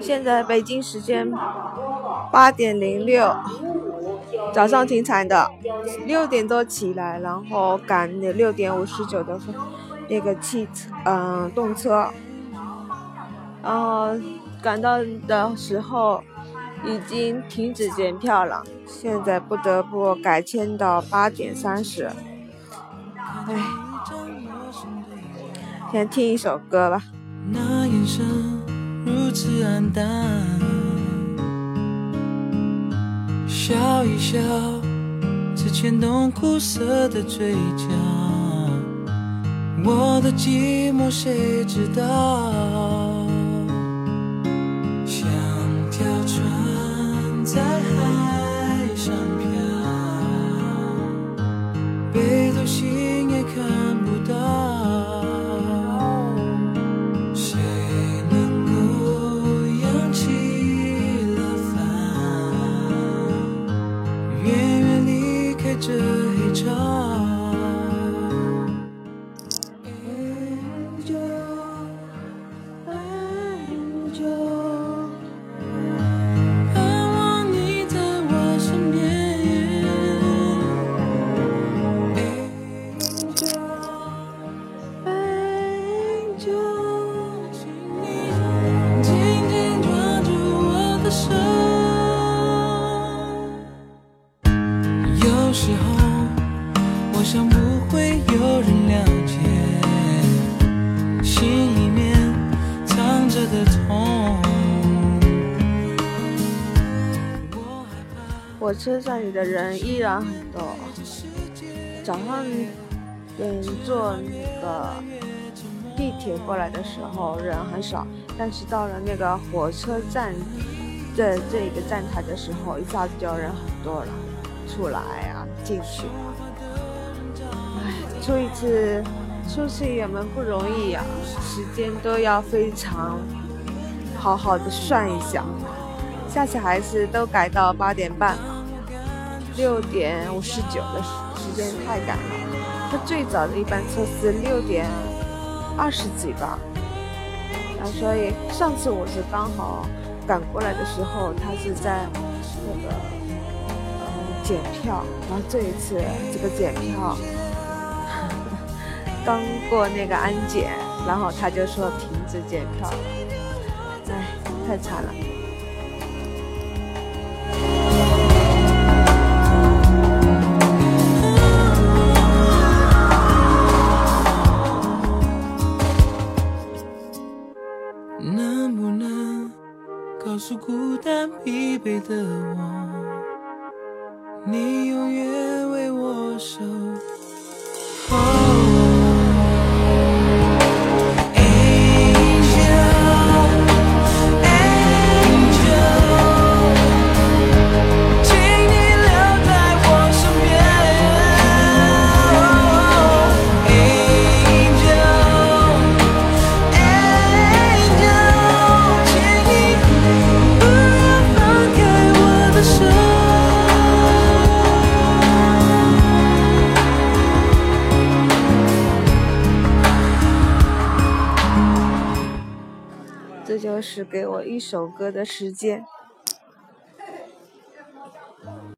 现在北京时间八点零六，早上挺惨的，六点多起来，然后赶六点五十九的那个汽车，嗯，动车，然后赶到的时候已经停止检票了，现在不得不改签到八点三十，唉，先听一首歌吧。如此黯淡，笑一笑，只牵动苦涩的嘴角。我的寂寞谁知道？像条船在海上火车站里的人依然很多。早上，嗯，坐那个地铁过来的时候人很少，但是到了那个火车站的这一个站台的时候，一下子就人很多了，出来啊，进去。啊。唉，出一次出去也门不容易呀，时间都要非常好好的算一下。下次还是都改到八点半。六点五十九的时时间太赶了，他最早的一班车是六点二十几吧，啊，所以上次我是刚好赶过来的时候，他是在那个嗯检票，然后这一次这个检票 刚过那个安检，然后他就说停止检票了，哎，太惨了。能不能告诉孤单疲惫的我，你永远这就是给我一首歌的时间。